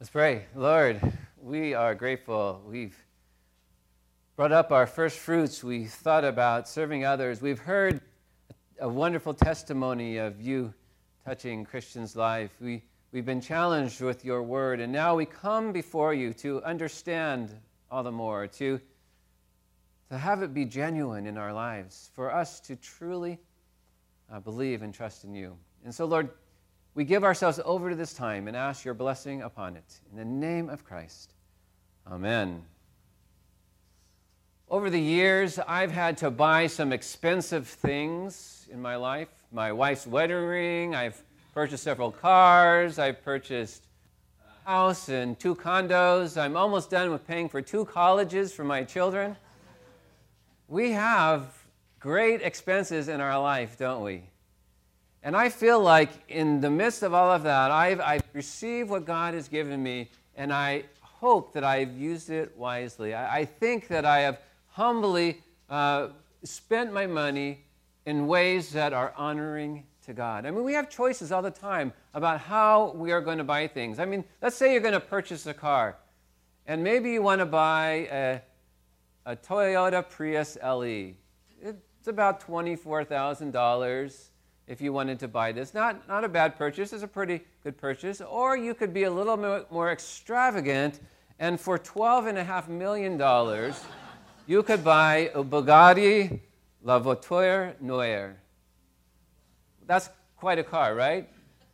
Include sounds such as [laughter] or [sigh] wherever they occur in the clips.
Let's pray. Lord, we are grateful. We've brought up our first fruits. We thought about serving others. We've heard a wonderful testimony of you touching Christians' life. We, we've been challenged with your word, and now we come before you to understand all the more, to, to have it be genuine in our lives, for us to truly uh, believe and trust in you. And so, Lord, we give ourselves over to this time and ask your blessing upon it. In the name of Christ. Amen. Over the years, I've had to buy some expensive things in my life. My wife's wedding ring, I've purchased several cars, I've purchased a house and two condos. I'm almost done with paying for two colleges for my children. We have great expenses in our life, don't we? And I feel like in the midst of all of that, I've, I've received what God has given me, and I hope that I've used it wisely. I, I think that I have humbly uh, spent my money in ways that are honoring to God. I mean, we have choices all the time about how we are going to buy things. I mean, let's say you're going to purchase a car, and maybe you want to buy a, a Toyota Prius LE. It's about $24,000 if you wanted to buy this. Not, not a bad purchase, it's a pretty good purchase. Or you could be a little more, extravagant, and for $12.5 million, you could buy a Bugatti La Voiture Noire. That's quite a car, right?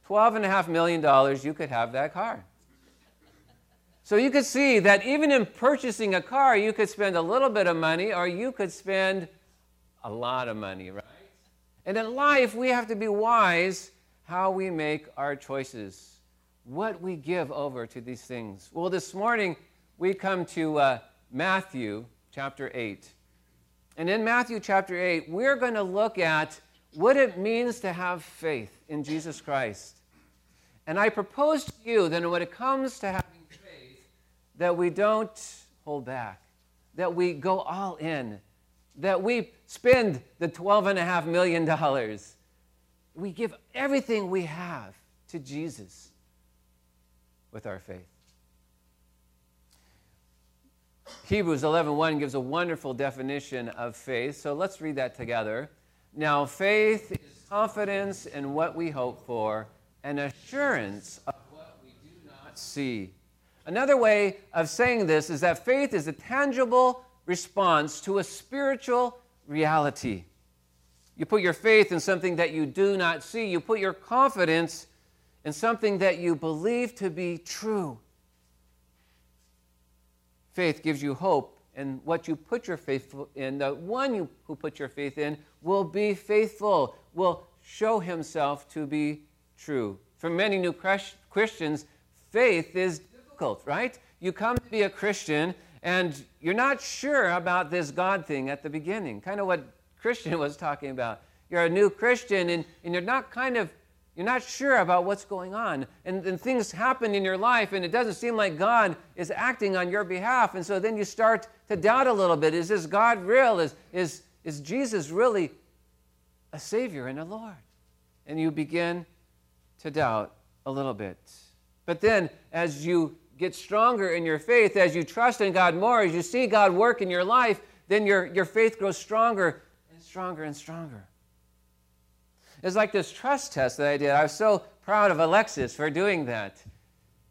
$12.5 million, you could have that car. So you could see that even in purchasing a car, you could spend a little bit of money or you could spend a lot of money, right? And in life, we have to be wise how we make our choices, what we give over to these things. Well, this morning, we come to uh, Matthew chapter 8. And in Matthew chapter 8, we're going to look at what it means to have faith in Jesus Christ. And I propose to you that when it comes to having faith, that we don't hold back, that we go all in, that we spend the $12.5 million. We give everything we have to Jesus with our faith. Hebrews 11:1 gives a wonderful definition of faith. So let's read that together. Now faith is confidence in what we hope for and assurance of what we do not see. Another way of saying this is that faith is a tangible response to a spiritual reality. You put your faith in something that you do not see. You put your confidence in something that you believe to be true. Faith gives you hope, and what you put your faith in, the one you, who put your faith in, will be faithful, will show himself to be true. For many new Christians, faith is difficult, right? You come to be a Christian, and you're not sure about this God thing at the beginning, kind of what Christian [laughs] was talking about. You're a new Christian and, and you're not kind of you're not sure about what's going on. And, and things happen in your life, and it doesn't seem like God is acting on your behalf. And so then you start to doubt a little bit. Is this God real? Is, is, is Jesus really a Savior and a Lord? And you begin to doubt a little bit. But then, as you get stronger in your faith, as you trust in God more, as you see God work in your life, then your, your faith grows stronger and stronger and stronger. It's like this trust test that I did. I was so proud of Alexis for doing that.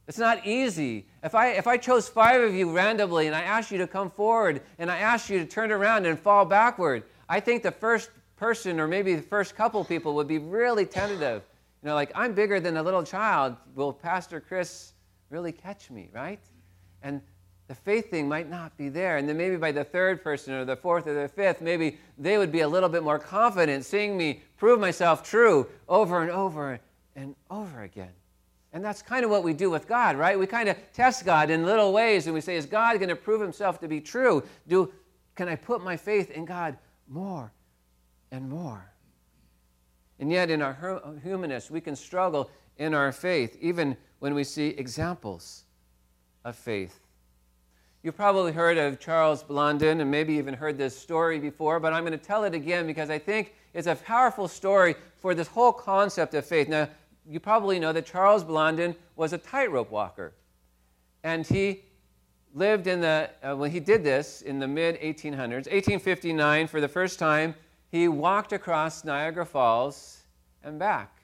It's not easy. If I, if I chose five of you randomly and I asked you to come forward and I asked you to turn around and fall backward, I think the first person or maybe the first couple people would be really tentative. You know, like, I'm bigger than a little child. Will Pastor Chris really catch me, right? And the faith thing might not be there. And then maybe by the third person or the fourth or the fifth, maybe they would be a little bit more confident seeing me prove myself true over and over and over again. And that's kind of what we do with God, right? We kind of test God in little ways and we say, is God going to prove himself to be true? Do, can I put my faith in God more and more? And yet, in our humanness, we can struggle in our faith, even when we see examples of faith. You've probably heard of Charles Blondin and maybe even heard this story before, but I'm going to tell it again because I think it's a powerful story for this whole concept of faith. Now, you probably know that Charles Blondin was a tightrope walker. And he lived in the, uh, when he did this in the mid 1800s, 1859, for the first time, he walked across Niagara Falls and back.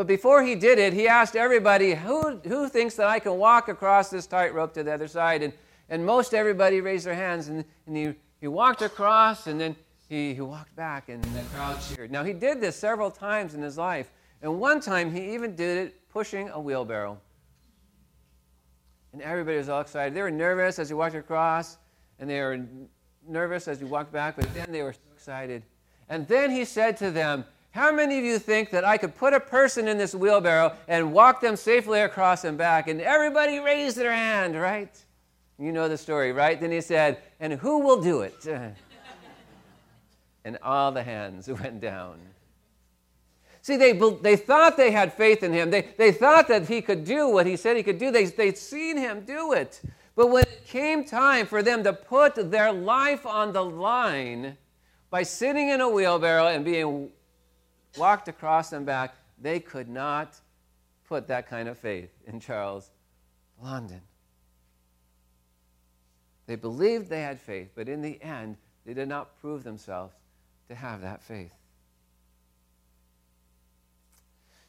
But before he did it, he asked everybody, who, who thinks that I can walk across this tightrope to the other side? And, and most everybody raised their hands, and, and he, he walked across, and then he, he walked back, and the crowd cheered. Now, he did this several times in his life, and one time he even did it pushing a wheelbarrow. And everybody was all excited. They were nervous as he walked across, and they were nervous as he walked back, but then they were so excited. And then he said to them, How many of you think that I could put a person in this wheelbarrow and walk them safely across and back? And everybody raised their hand, right? You know the story, right? Then he said, And who will do it? [laughs] and all the hands [laughs] went down. See, they, they thought they had faith in him. They, they thought that he could do what he said he could do. They, they'd seen him do it. But when it came time for them to put their life on the line by sitting in a wheelbarrow and being walked across and back, they could not put that kind of faith in Charles Blondin. They believed they had faith, but in the end, they did not prove themselves to have that faith.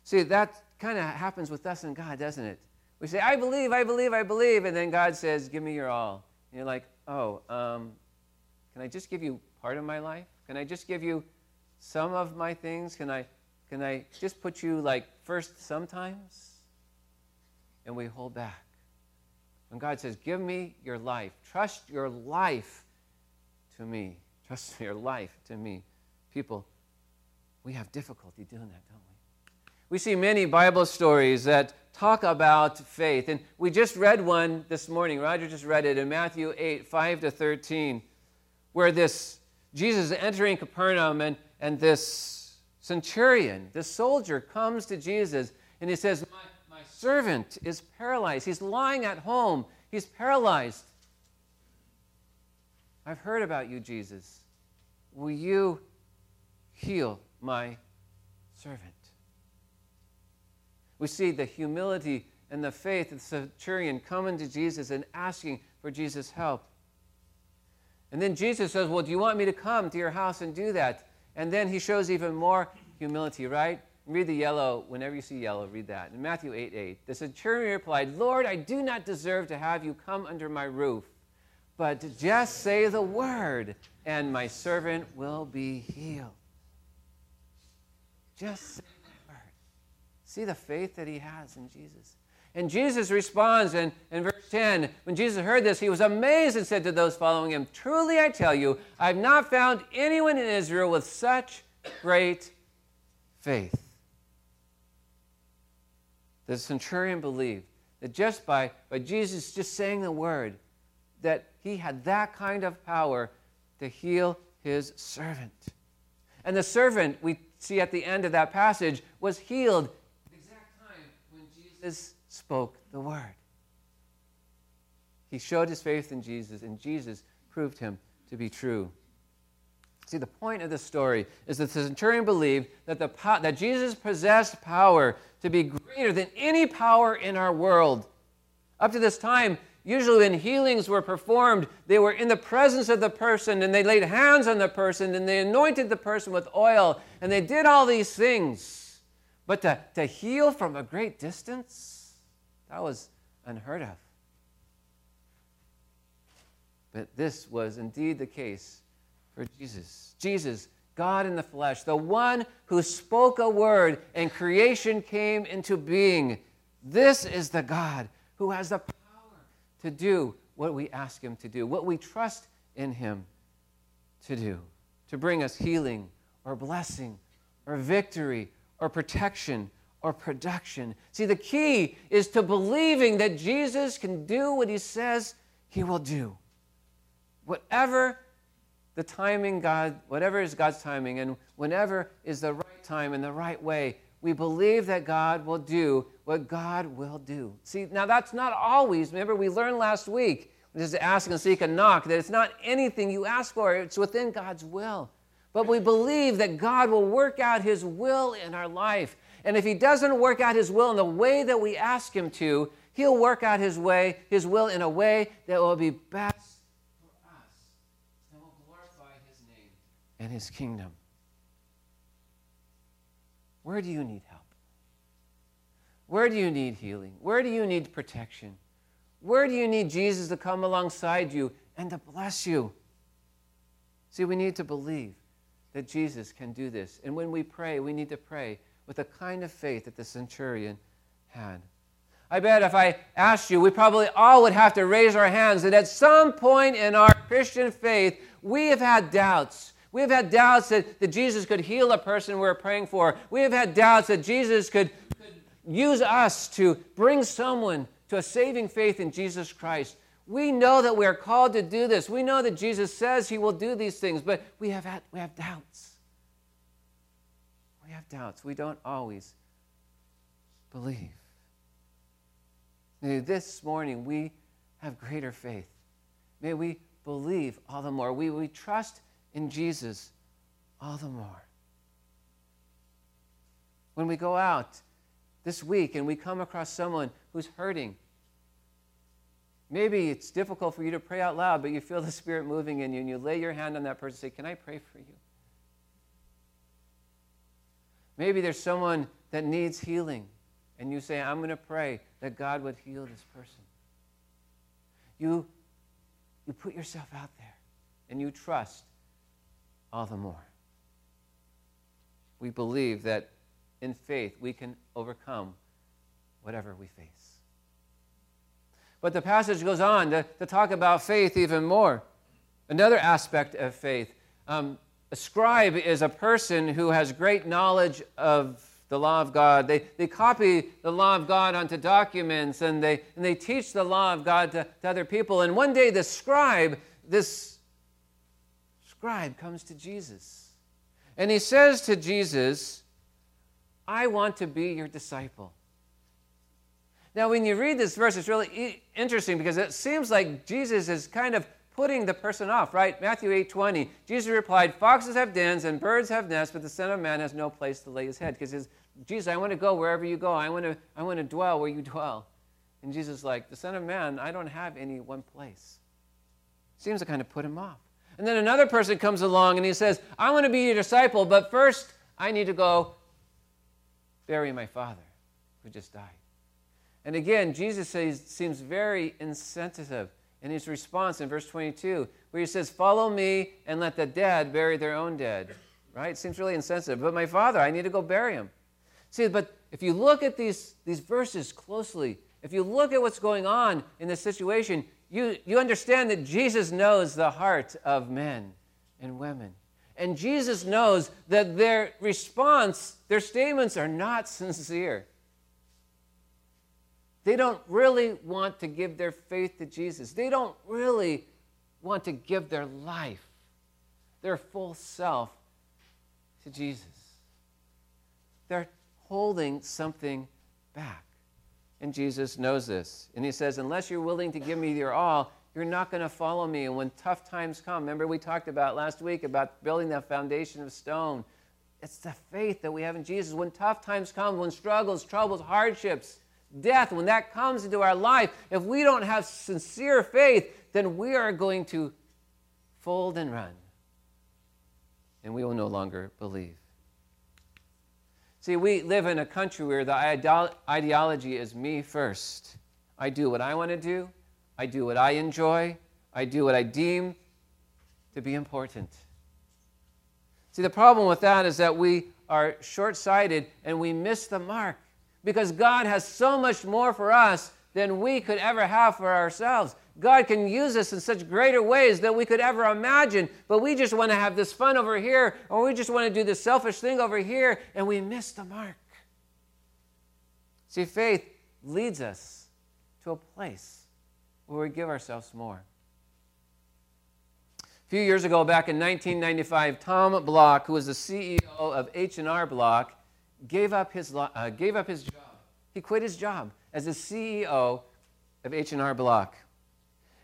See, that kind of happens with us and God, doesn't it? We say, I believe, I believe, I believe, and then God says, Give me your all. And you're like, Oh, um, can I just give you part of my life? Can I just give you some of my things? Can I, can I just put you like first sometimes? And we hold back. When God says, Give me your life, trust your life to me, trust [laughs] your life to me, people, we have difficulty doing that, don't we? we see many Bible stories that talk about faith. And we just read one this morning. Roger just read it in Matthew 8, 5 to 13, where this Jesus is entering Capernaum and, and this centurion, this soldier, comes to Jesus and he says, my, my servant is paralyzed. He's lying at home. He's paralyzed. I've heard about you, Jesus. Will you heal my servant? we see the humility and the faith of the centurion coming to Jesus and asking for Jesus' help. And then Jesus says, Well, do you want me to come to your house and do that? And then he shows even more humility, right? Read the yellow. Whenever you see yellow, read that. In Matthew 8 8, the centurion replied, Lord, I do not deserve to have you come under my roof, but just say the word, and my servant will be healed. Just say the word. See the faith that he has in Jesus. And Jesus responds in, in verse 10 when Jesus heard this, he was amazed and said to those following him, Truly I tell you, I have not found anyone in Israel with such great faith. The centurion believed that just by, by Jesus just saying the word, that he had that kind of power to heal his servant. And the servant, we see at the end of that passage, was healed Jesus spoke the word. He showed his faith in Jesus, and Jesus proved him to be true. See, the point of the story is that the centurion believed that, the, that Jesus possessed power to be greater than any power in our world. Up to this time, usually when healings were performed, they were in the presence of the person and they laid hands on the person and they anointed the person with oil and they did all these things. But to, to heal from a great distance, that was unheard of. But this was indeed the case for Jesus. Jesus, God in the flesh, the one who spoke a word and creation came into being. This is the God who has the power to do what we ask him to do, what we trust in him to do, to bring us healing or blessing or victory or protection or production. See, the key is to believing that Jesus can do what he says he will do. Whatever the timing God, whatever is God's timing, and whenever is the right time and the right way, we believe that God will do what God will do. See, now that's not always, remember we learned last week, just ask and seek and knock, that it's not anything you ask for, it's within God's will. But we believe that God will work out His will in our life. And if He doesn't work out His will in the way that we ask Him to, He'll work out His way, His will in a way that will be best for us, and will glorify His name and His kingdom. Where do you need help? Where do you need healing? Where do you need protection? Where do you need Jesus to come alongside you and to bless you? See, we need to believe that Jesus can do this. And when we pray, we need to pray with the kind of faith that the centurion had. I bet if I asked you, we probably all would have to raise our hands that at some point in our Christian faith, we have had doubts. We have had doubts that, that Jesus could heal a person we're praying for. We have had doubts that Jesus could, could use us to bring someone to a saving faith in Jesus Christ. We know that we are called to do this. We know that Jesus says he will do these things, but we have, had, we have doubts. We have doubts. We don't always believe. May this morning we have greater faith. May we believe all the more. We, we trust in Jesus all the more. When we go out this week and we come across someone who's hurting, maybe it's difficult for you to pray out loud, but you feel the [laughs] Spirit moving in you, and you lay your hand on that person and say, Can I pray for you? Maybe there's someone that needs healing, and you say, I'm going to pray that God would heal this person. You, you put yourself out there, and you trust all the more. We believe that in faith we can overcome whatever we face. But the passage goes on to, to talk about faith even more. Another aspect of faith. Um, a scribe is a person who has great knowledge of the law of God. They, they copy the law of God onto documents and they, and they teach the law of God to, to other people. And one day, the scribe, this scribe comes to Jesus. And he says to Jesus, I want to be your disciple. Now, when you read this verse, it's really interesting because it seems like Jesus is kind of putting the person off, right? Matthew 8 20. Jesus replied, Foxes have dens and birds have nests, but the Son of Man has no place to lay his head. Because he says, Jesus, I want to go wherever you go. I want to, I want to dwell where you dwell. And Jesus is like, The Son of Man, I don't have any one place. Seems to kind of put him off. And then another person comes along and he says, I want to be your disciple, but first I need to go bury my father who just died. And again, Jesus says, seems very insensitive in his response in verse 22, where he says, Follow me and let the dead bury their own dead. Right? Seems really insensitive. But my father, I need to go bury him. See, but if you look at these, these verses closely, if you look at what's going on in this situation, you, you understand that Jesus knows the heart of men and women. And Jesus knows that their response, their statements are not [laughs] sincere. They don't really want to give their faith to Jesus. They don't really want to give their life, their full self, to Jesus. They're holding something back. And Jesus knows this. And he says, Unless you're willing to give me your all, you're not going to follow me. And when tough times come, remember we talked about last week about building that foundation of stone. It's the faith that we have in Jesus. When tough times come, when struggles, troubles, hardships, death, when that comes into our life, if we don't have sincere faith, then we are going to fold and run. And we will no longer believe. See, we live in a country where the ideology is me first. I do what I want to do, I do what I enjoy, I do what I deem to be important. See, the problem with that is that we are short sighted and we miss the mark because God has so much more for us than we could ever have for ourselves. God can use us in such greater ways than we could ever imagine, but we just want to have this fun over here, or we just want to do this selfish thing over here, and we miss the mark. See, faith leads us to a place where we give ourselves more. A few years ago, back in 1995, Tom Bloch, who was the CEO of H&R Block, gave up his, uh, gave up his job. He quit his job as the CEO of H&R Block.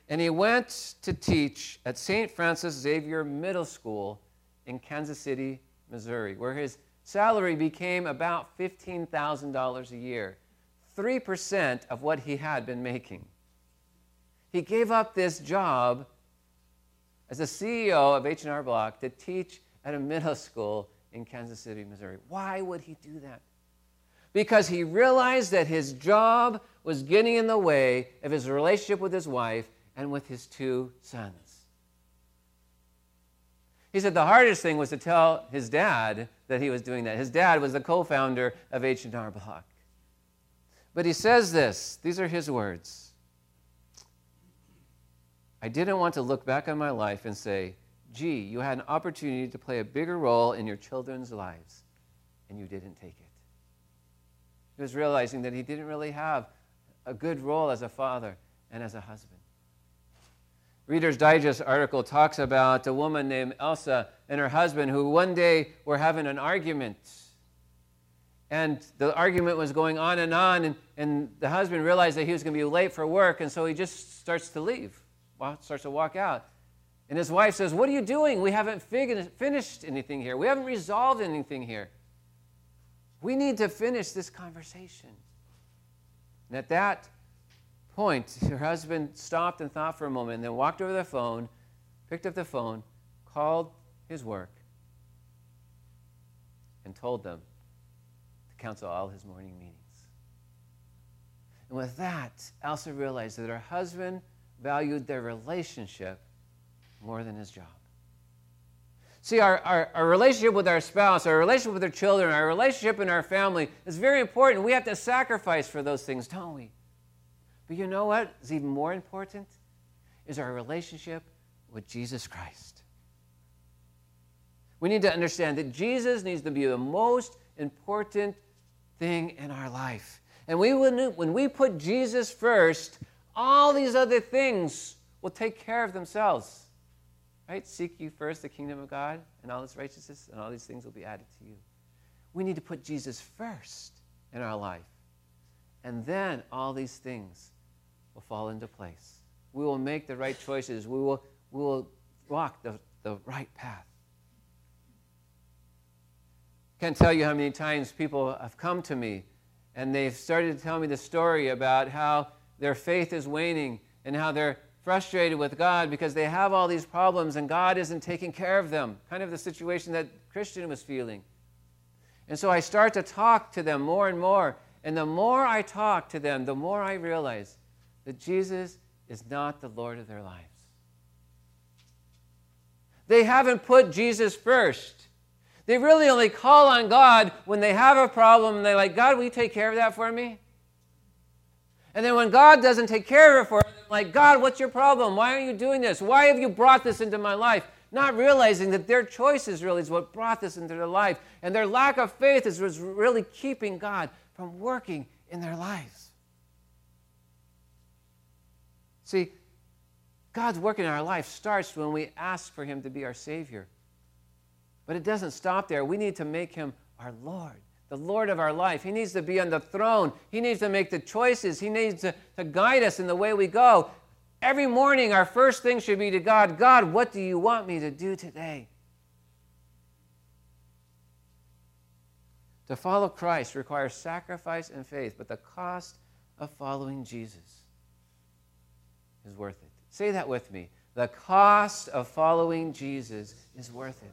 And he went to teach at St. Francis Xavier Middle School in Kansas City, Missouri, where his salary became about $15,000 a year. 3% of what he had been making. He gave up this job as the CEO of H&R Block to teach at a middle school in Kansas City, Missouri. Why would he do that? Because he realized that his job was getting in the way of his relationship with his wife and with his two sons. He said the hardest thing was to tell his dad that he was doing that. His dad was the co-founder of H&R Block. But he says this, these are his words. I didn't want to look back on my life and say, gee, you had an opportunity to play a bigger role in your children's lives, and you didn't take it. He was realizing that he didn't really have a good role as a father and as a husband. Reader's Digest article talks about a woman named Elsa and her husband who one day were having an argument. And the argument was going on and on, and, and the husband realized that he was going to be late for work, and so he just starts to leave, starts to walk out. And his wife says, What are you doing? We haven't fig- finished anything here. We haven't resolved anything here. We need to finish this conversation. And at that point, [laughs] her husband stopped and thought for a moment, and then walked over the phone, picked up the phone, called his work, and told them to cancel all his morning meetings. And with that, Elsa realized that her husband valued their relationship more than his job. See, our, our, our, relationship with our spouse, our relationship with our children, our relationship in our family is very important. We have to sacrifice for those things, don't we? But you know what is even more important? Is our relationship with Jesus Christ. We need to understand that Jesus needs to be the most important thing in our life. And we, when we put Jesus first, all these other things will take care of themselves. Right? Seek you first the kingdom of God and all its righteousness, and all these things will be added to you. We need to put Jesus first in our life. And then all these things will fall into place. We will make the right choices. We will, we will walk the, the right path. Can't tell you how many times people have come to me and they've started to tell me the story about how their faith is waning and how they're frustrated with God because they have all these problems and God isn't taking care of them. Kind of the situation that Christian was feeling. And so I start to talk to them more and more. And the more I talk to them, the more I realize that Jesus is not the Lord of their lives. They haven't put Jesus first. They really only call on God when they have a problem and they're like, God, will you take care of that for me? And then when God doesn't take care of it for them, like, God, what's your problem? Why are you doing this? Why have you brought this into my life? Not realizing that their choices really is what brought this into their life. And their lack of faith is what's really keeping God from working in their lives. See, God's work in our life starts when we ask for Him to be our Savior. But it doesn't stop there. We need to make Him our Lord the Lord of our life. He needs to be on the throne. He needs to make the choices. He needs to, to guide us in the way we go. Every morning, our first thing should be to God God, what do you want me to do today? To follow Christ requires sacrifice and faith, but the cost of following Jesus is worth it. Say that with me. The cost of following Jesus is worth it.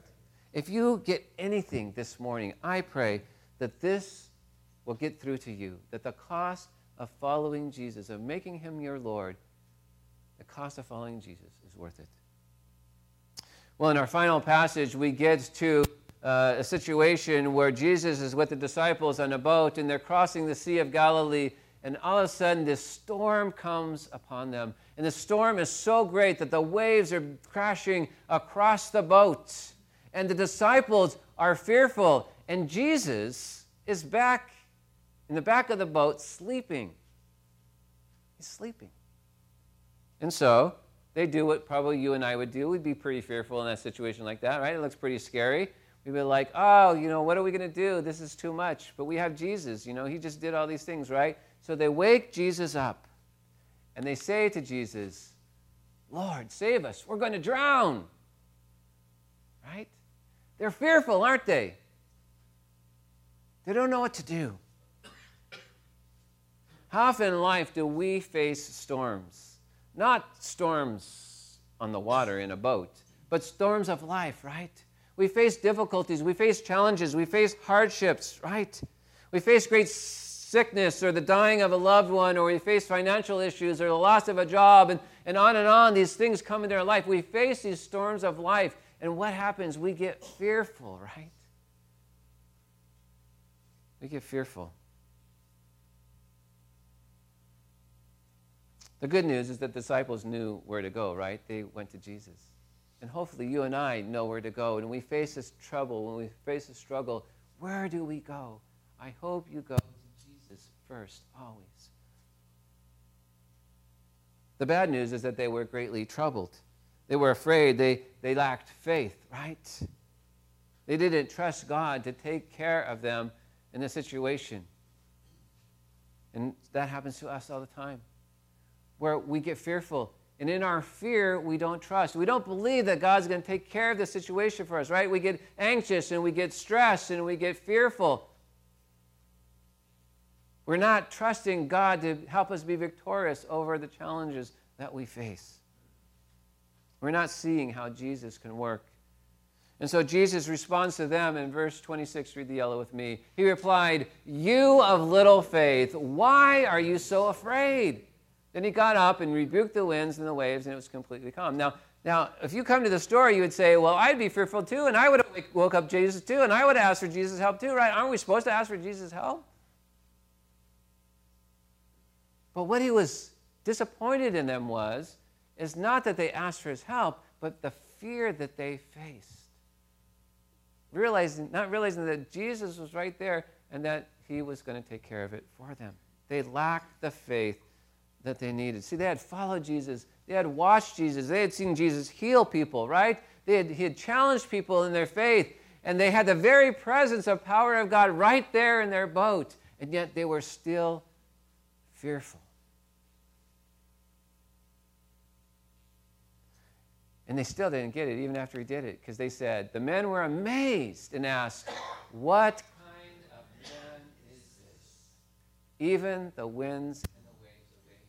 If you get anything this morning, I pray that this will get through to you, that the cost of following Jesus, of making him your Lord, the cost of following Jesus is worth it. Well, in our final passage, we get to uh, a situation where Jesus is with the disciples on a boat and they're crossing the Sea of Galilee, and all of a sudden this storm comes upon them. And the storm is so great that the waves are crashing across the boat. And the disciples are fearful and Jesus is back in the back of the boat sleeping. He's sleeping. And so they do what probably you and I would do. We'd be pretty fearful in a situation like that, right? It looks pretty scary. We'd be like, oh, you know, what are we going to do? This is too much. But we have Jesus. You know, he just did all these things, right? So they wake Jesus up and they say to Jesus, Lord, save us. We're going to drown. Right? They're fearful, aren't they? They don't know what to do. How often in life do we face storms? Not storms on the water in a boat, but storms of life, right? We face difficulties, we face challenges, we face hardships, right? We face great sickness or the dying of a loved one, or we face financial issues or the loss of a job, and, and on and on. These things come into our life. We face these storms of life, and what happens? We get fearful, right? We get fearful. The good news is that disciples knew where to go, right? They went to Jesus. And hopefully you and I know where to go. And when we face this trouble, when we face a struggle, where do we go? I hope you go to Jesus first, always. The bad news is that they were greatly troubled. They were afraid. They, they lacked faith, right? They didn't trust God to take care of them in the situation. And that happens to us all the time where we get fearful. And in our fear, we don't trust. We don't believe that God's going to take care of the situation for us, right? We get anxious and we get stressed and we get fearful. We're not trusting God to help us be victorious over the challenges that we face. We're not seeing how Jesus can work. And so Jesus responds to them in verse 26. Read the yellow with me. He replied, You of little faith, why are you so afraid? Then he got up and rebuked the winds and the waves, and it was completely calm. Now, now, if you come to the story, you would say, Well, I'd be fearful too, and I would have woke up Jesus too, and I would have asked for Jesus' help too, right? Aren't we supposed to ask for Jesus' help? But what he was disappointed in them was, is not that they asked for his help, but the fear that they faced. Realizing, not realizing that Jesus was right there and that he was going to take care of it for them. They lacked the faith that they needed. See, they had followed Jesus, they had watched Jesus, they had seen Jesus heal people, right? They had, he had challenged people in their faith, and they had the very presence of power of God right there in their boat, and yet they were still fearful. And they still didn't get it, even after he did it, because they said, The men were amazed and asked, What kind of man is this? Even the winds and the waves obey him.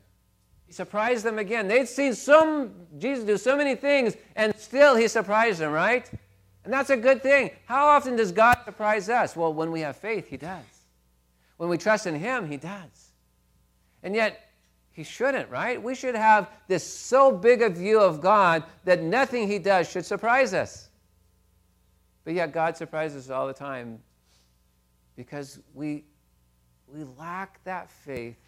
he surprised them again. They'd seen some Jesus do so many things, and still he surprised them, right? And that's a good thing. How often does God surprise us? Well, when we have faith, he does. When we trust in him, he does. And yet, he shouldn't, right? We should have this so big a view of God that nothing he does should surprise us. But yet, God surprises us all the time because we, we lack that faith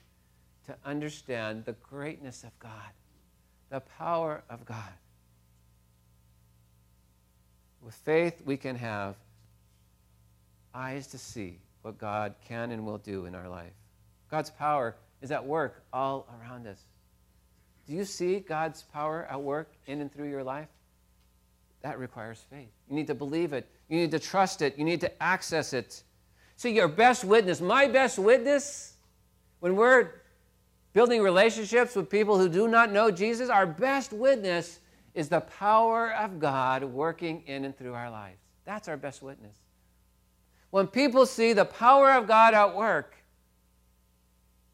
to understand the greatness of God, the power of God. With faith, we can have eyes to see what God can and will do in our life. God's power is at work all around us. Do you see God's power at work in and through your life? That requires faith. You need to believe it. You need to trust it. You need to access it. See, your best witness, my best witness, when we're building relationships with people who do not know Jesus, our best witness is the power of God working in and through our lives. That's our best witness. When people see the power of God at work,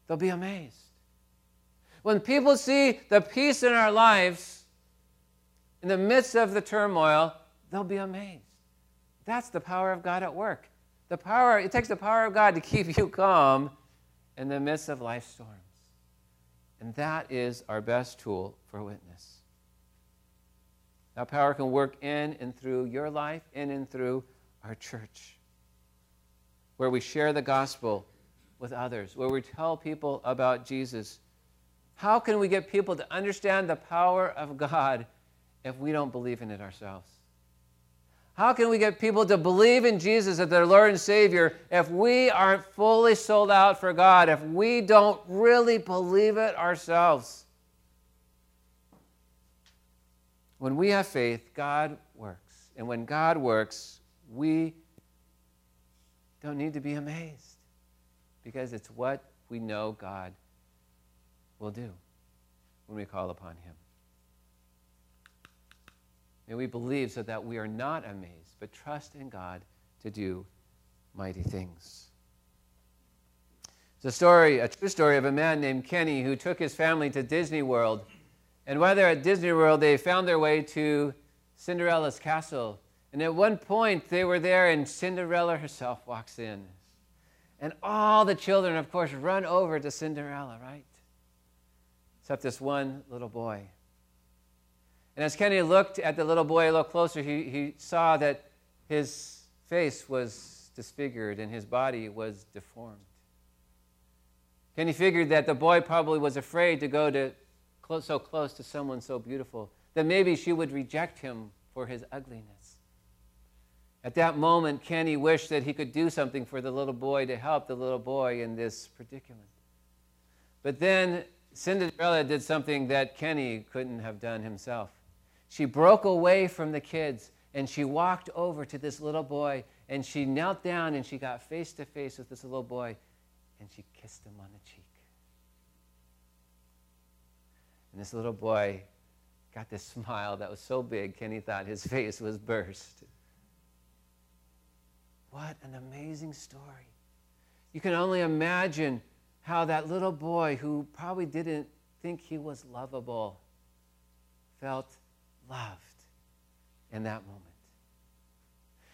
they'll be amazed. When people see the peace in our lives, in the midst of the turmoil, they'll be amazed. That's the power of God at work. The power, it takes the power of God to keep you calm in the midst of life storms. And that is our best tool for witness. That power can work in and through your life, in and through our church, where we share the gospel with others, where we tell people about Jesus. How can we get people to understand the power of God if we don't believe in it ourselves? How can we get people to believe in Jesus as their Lord and Savior if we aren't fully sold out for God, if we don't really believe it ourselves? When we have faith, God works. And when God works, we don't need to be amazed because it's what we know God will do when we call upon Him. May we believe so that we are not amazed, but trust in God to do mighty things. It's a story, a true story of a man named Kenny who took his family to Disney World. And while they're at Disney World, they found their way to Cinderella's castle. And at one point, they were there, and Cinderella herself walks in. And all the children, of course, run over to Cinderella, right? Except this one little boy. And as Kenny looked at the little boy a little closer, he, he saw that his face was disfigured and his body was deformed. Kenny figured that the boy probably was afraid to go to close, so close to someone so beautiful, that maybe she would reject him for his ugliness. At that moment, Kenny wished that he could do something for the little boy to help the little boy in this predicament. But then Cinderella did something that Kenny couldn't have done himself. She broke away from the kids and she walked over to this little boy and she knelt down and she got face to face with this little boy and she kissed him on the cheek. And this little boy got this [laughs] smile that was so big, Kenny thought his face was burst. What an amazing story. You can only imagine how that little boy, who probably didn't think he was lovable, felt loved in that moment.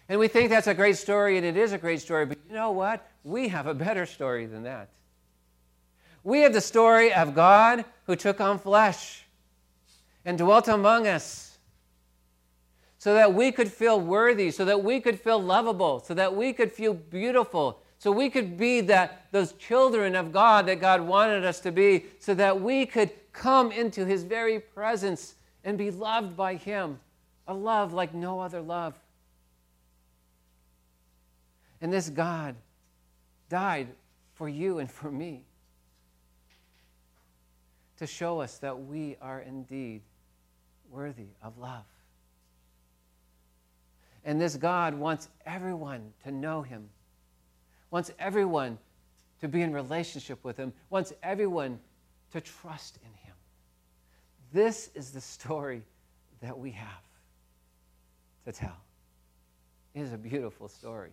And we think that's a great story, and it is a great story, but you know what? We have a better story than that. We have the story of God who took on flesh and dwelt among us so that we could feel worthy, so that we could feel lovable, so that we could feel beautiful, so we could be that those children of God that God wanted us to be, so that we could come into his very presence and be loved by him, a love like no other love. And this God died for you and for me to show us that we are indeed worthy of love. And this God wants everyone to know him, wants everyone to be in relationship with him, wants everyone to trust in him. This is the story that we have to tell. It is a beautiful story.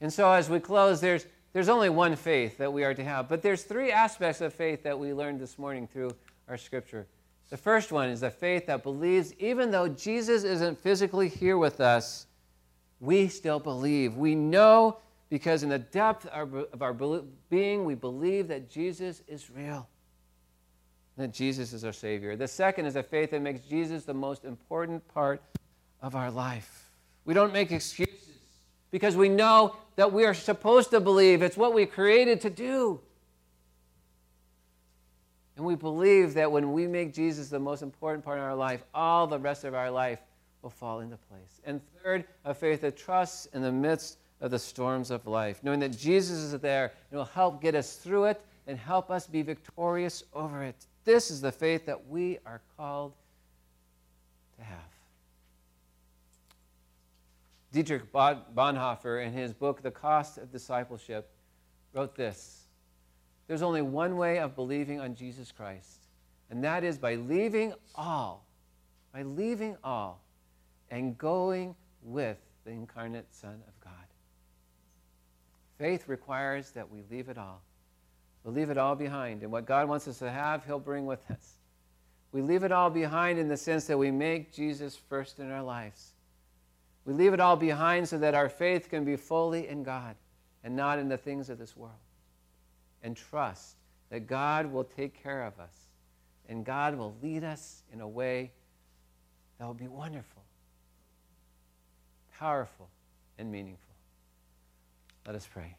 And so as we close, there's, there's only one faith that we are to have, but there's three aspects of faith that we learned this morning through our scripture. The first one is the faith that believes even though Jesus isn't physically here with us, we still believe. We know because in the depth of our being, we believe that Jesus is real, that Jesus is our Savior. The second is a faith that makes Jesus the most important part of our life. We don't make excuses because we know that we are supposed to believe. It's what we created to do. And we believe that when we make Jesus the most important part of our life, all the rest of our life will fall into place. And third, a faith that trusts in the midst of the storms of life, knowing that Jesus is there and will help get us through it and help us be victorious over it. This is the faith that we are called to have. Dietrich Bonhoeffer, in his book, The Cost of Discipleship, wrote this There's only one way of believing on Jesus Christ, and that is by leaving all, by leaving all, and going with the incarnate Son of God. Faith requires that we leave it all. we leave it all behind. And what God wants us to have, He'll bring with us. We leave it all behind in the sense that we make Jesus first in our lives. We leave it all behind so that our faith can be fully in God and not in the things of this world. And trust that God will take care of us and God will lead us in a way that will be wonderful, powerful, and meaningful. Let us pray.